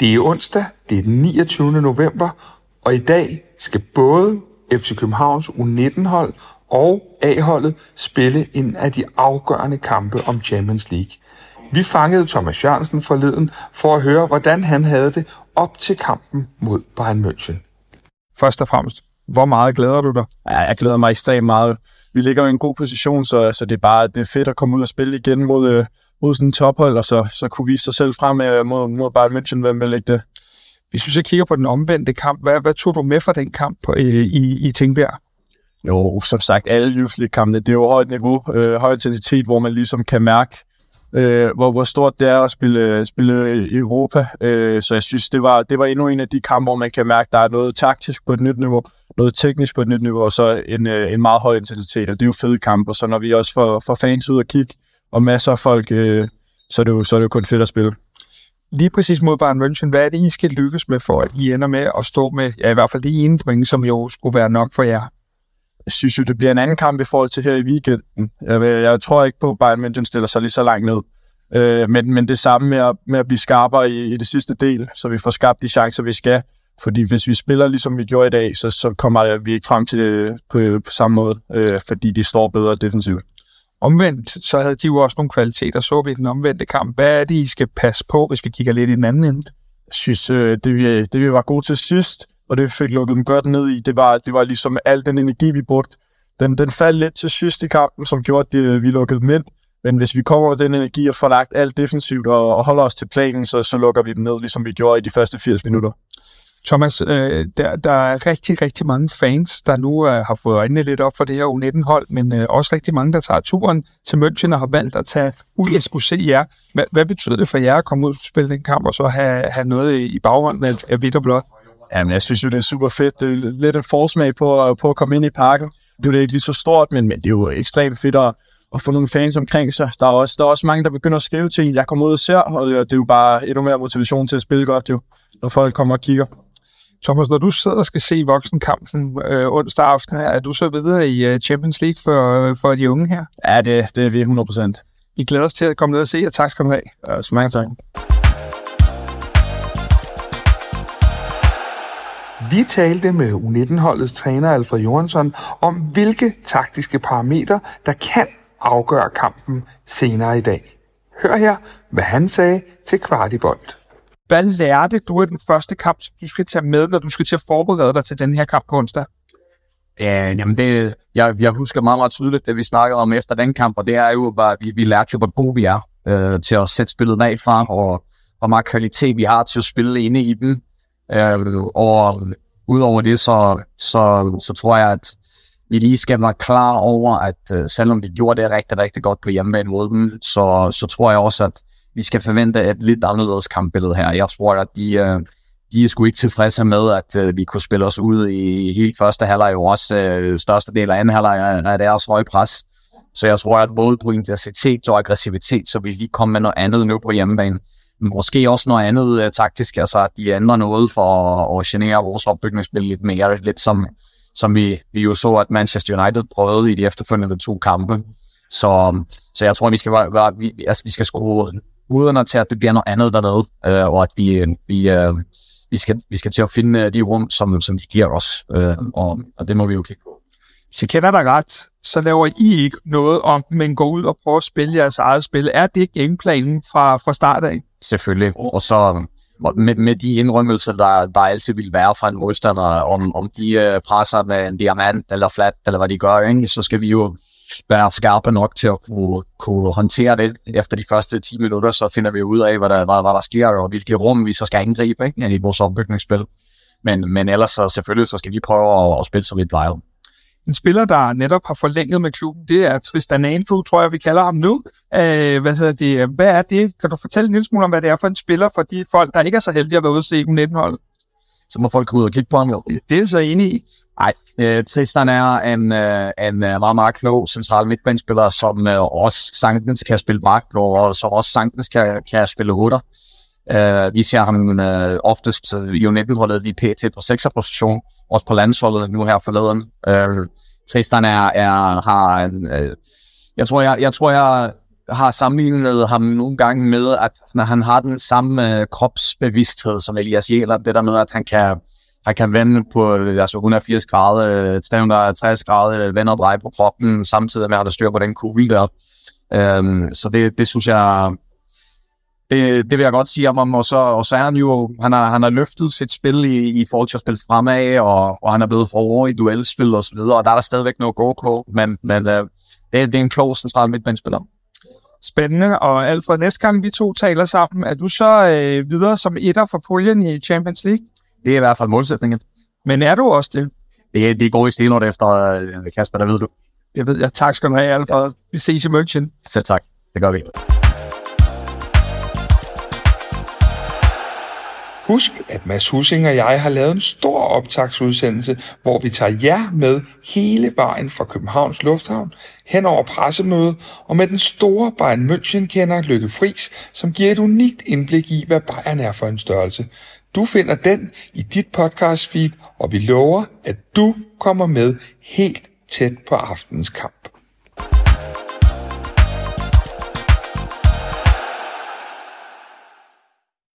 Det er onsdag, det er den 29. november, og i dag skal både FC Københavns U19-hold og A-holdet spille en af de afgørende kampe om Champions League. Vi fangede Thomas Jørgensen forleden for at høre, hvordan han havde det op til kampen mod Bayern München. Først og fremmest, hvor meget glæder du dig? Ja, jeg glæder mig ekstremt meget. Vi ligger i en god position, så, så det er bare det er fedt at komme ud og spille igen mod, øh, mod sådan en tophold, og så, så kunne vise sig selv frem øh, mod, mod Bayern München, hvem vil ikke det? Hvis du så kigger på den omvendte kamp, hvad, hvad tog du med fra den kamp på, i, i, i Tingbjerg? Jo, som sagt, alle Youth League-kampene, det er jo højt niveau, øh, høj intensitet, hvor man ligesom kan mærke, øh, hvor, hvor stort det er at spille, spille i Europa. Øh, så jeg synes, det var, det var endnu en af de kampe, hvor man kan mærke, at der er noget taktisk på et nyt niveau, noget teknisk på et nyt niveau, og så en, øh, en meget høj intensitet. Og det er jo fede kampe, så når vi også får, får fans ud og kigge, og masser af folk, øh, så, er det jo, så er det jo kun fedt at spille. Lige præcis mod Bayern München, hvad er det, I skal lykkes med, for at I ender med at stå med, ja i hvert fald det ene point, som jo skulle være nok for jer? Jeg synes jo, det bliver en anden kamp i forhold til her i weekenden. Jeg, jeg tror ikke på, at Bayern München stiller sig lige så langt ned. Øh, men, men det samme med at, med at blive skarpere i, i det sidste del, så vi får skabt de chancer, vi skal. Fordi hvis vi spiller ligesom vi gjorde i dag, så, så kommer vi ikke frem til det på, på samme måde, øh, fordi de står bedre defensivt. Omvendt, så havde de jo også nogle kvaliteter, så vi den omvendte kamp. Hvad er det, I skal passe på, hvis vi kigger lidt i den anden ende? Jeg synes, øh, det, vi, øh, det vi var gode til sidst, og det fik lukket dem godt ned i, det var, det var ligesom al den energi, vi brugte. Den, den faldt lidt til sidst i kampen, som gjorde, at det, vi lukkede dem ind. Men hvis vi kommer med den energi og får lagt alt defensivt og, og holder os til planen, så, så lukker vi dem ned, ligesom vi gjorde i de første 80 minutter. Thomas, øh, der, der er rigtig, rigtig mange fans, der nu øh, har fået øjnene lidt op for det her U19-hold, men øh, også rigtig mange, der tager turen til München og har valgt at tage ud og skulle se jer. Hvad, hvad betyder det for jer at komme ud og spille den kamp og så have, have noget i baghånden af, af hvidt og blåt? Jamen, jeg synes jo, det er super fedt. Det er lidt en forsmag på, øh, på at komme ind i parken. Det er jo ikke lige så stort, men, men det er jo ekstremt fedt at, at få nogle fans omkring sig. Der er, også, der er også mange, der begynder at skrive til en, jeg kommer ud og ser, og øh, det er jo bare endnu mere motivation til at spille godt, jo, når folk kommer og kigger. Thomas, når du sidder og skal se voksenkampen øh, onsdag aften, er du så videre i uh, Champions League for, for de unge her? Ja, det, det er vi 100%. Vi glæder os til at komme ned og se, og tak skal du have. Ja, så mange tak. Vi talte med U19-holdets træner Alfred Johansson om, hvilke taktiske parametre, der kan afgøre kampen senere i dag. Hør her, hvad han sagde til Kvartibolt. Hvad lærte du af den første kamp, som du skal tage med, når du skal til at forberede dig til den her kamp på onsdag? Ja, jamen det, jeg, jeg husker meget, meget tydeligt, det vi snakkede om efter den kamp, og det er jo bare, vi, vi lærte jo, hvor gode vi er øh, til at sætte spillet bagfra, og hvor meget kvalitet vi har til at spille inde i den. Øh, og udover det, så, så, så tror jeg, at vi lige skal være klar over, at øh, selvom vi gjorde det rigtig, rigtig godt på hjemmebane mod dem, så, så tror jeg også, at vi skal forvente et lidt anderledes kampbillede her. Jeg tror, at de, øh, de er sgu ikke tilfredse med, at øh, vi kunne spille os ud i hele første halvleg, og også øh, største del af anden halvleg af deres høje pres. Så jeg tror, at både på intensitet og aggressivitet, så vi lige komme med noget andet nu på hjemmebane. Måske også noget andet øh, taktisk, altså at de ændrer noget for at, at genere vores opbygningsspil lidt mere, lidt som, som vi, vi jo så, at Manchester United prøvede i de efterfølgende to kampe. Så, så jeg tror, at vi skal, være, vi, altså, vi skal skrue uderne til, at det bliver noget andet dernede, øh, og at vi, vi, øh, vi, skal, vi skal til at finde øh, de rum, som, som de giver os, øh, og, og det må vi jo kigge på. Hvis jeg kender dig ret, så laver I ikke noget om, men går ud og prøver at spille jeres eget spil. Er det gameplanen fra, fra start af? Selvfølgelig, og så med, med de indrømmelser, der, der altid vil være fra en modstander, om, om de øh, presser med en diamant eller flat, eller hvad de gør, ikke? så skal vi jo være skarpe nok til at kunne, kunne håndtere det. Efter de første 10 minutter, så finder vi ud af, hvad der, hvad, hvad der sker, og hvilke rum vi så skal angribe ikke? i vores opbygningsspil. Men, men ellers så selvfølgelig, så skal vi prøve at, at spille som lidt plejer. En spiller, der netop har forlænget med klubben, det er Tristan Andrew, tror jeg, vi kalder ham nu. Øh, hvad, hedder det? hvad er det? Kan du fortælle en lille smule om, hvad det er for en spiller for de folk, der ikke er så heldige at være ude og se U19-holdet? Så må folk gå ud og kigge på ham. Det er så enig i. Nej, øh, Tristan er en, øh, en øh, meget, meget klog central midtbanespiller, som øh, også sagtens kan spille bak, og som også sagtens kan, kan spille rutter. Uh, vi ser ham uh, oftest uh, i U19-holdet i PT på 6'er position, også på landsholdet nu her forleden. Uh, Tristan er, er, har en, uh, jeg tror, jeg, jeg, tror, jeg har sammenlignet ham nogle gange med, at når han har den samme øh, kropsbevidsthed som Elias Jæler, det der med, at han kan, han kan vende på altså 180 grader, 360 grader, vende og dreje på kroppen, samtidig med at han styr på den kugle der. Um, så det, det synes jeg, det, det vil jeg godt sige om ham, og så, og så er han jo, han har, han har løftet sit spil i, i forhold til at spille fremad, og, og han er blevet hårdere i duelspil og så videre, og der er der stadigvæk noget at gå på, men, men uh, det, det er en klog central midtbanespiller. Spændende, og Alfred, næste gang vi to taler sammen, er du så øh, videre som etter for puljen i Champions League? Det er i hvert fald målsætningen. Men er du også det? Det, det går i stenort efter øh, Kasper, der ved du. Jeg ved, jeg tak skal du have, Alfred. Vi ses i München. Selv tak. Det gør vi. Husk, at Mads Hussing og jeg har lavet en stor optagsudsendelse, hvor vi tager jer med hele vejen fra Københavns Lufthavn hen over pressemødet og med den store Bayern München-kender Lykke Friis, som giver et unikt indblik i, hvad Bayern er for en størrelse. Du finder den i dit podcast feed, og vi lover, at du kommer med helt tæt på aftens kamp.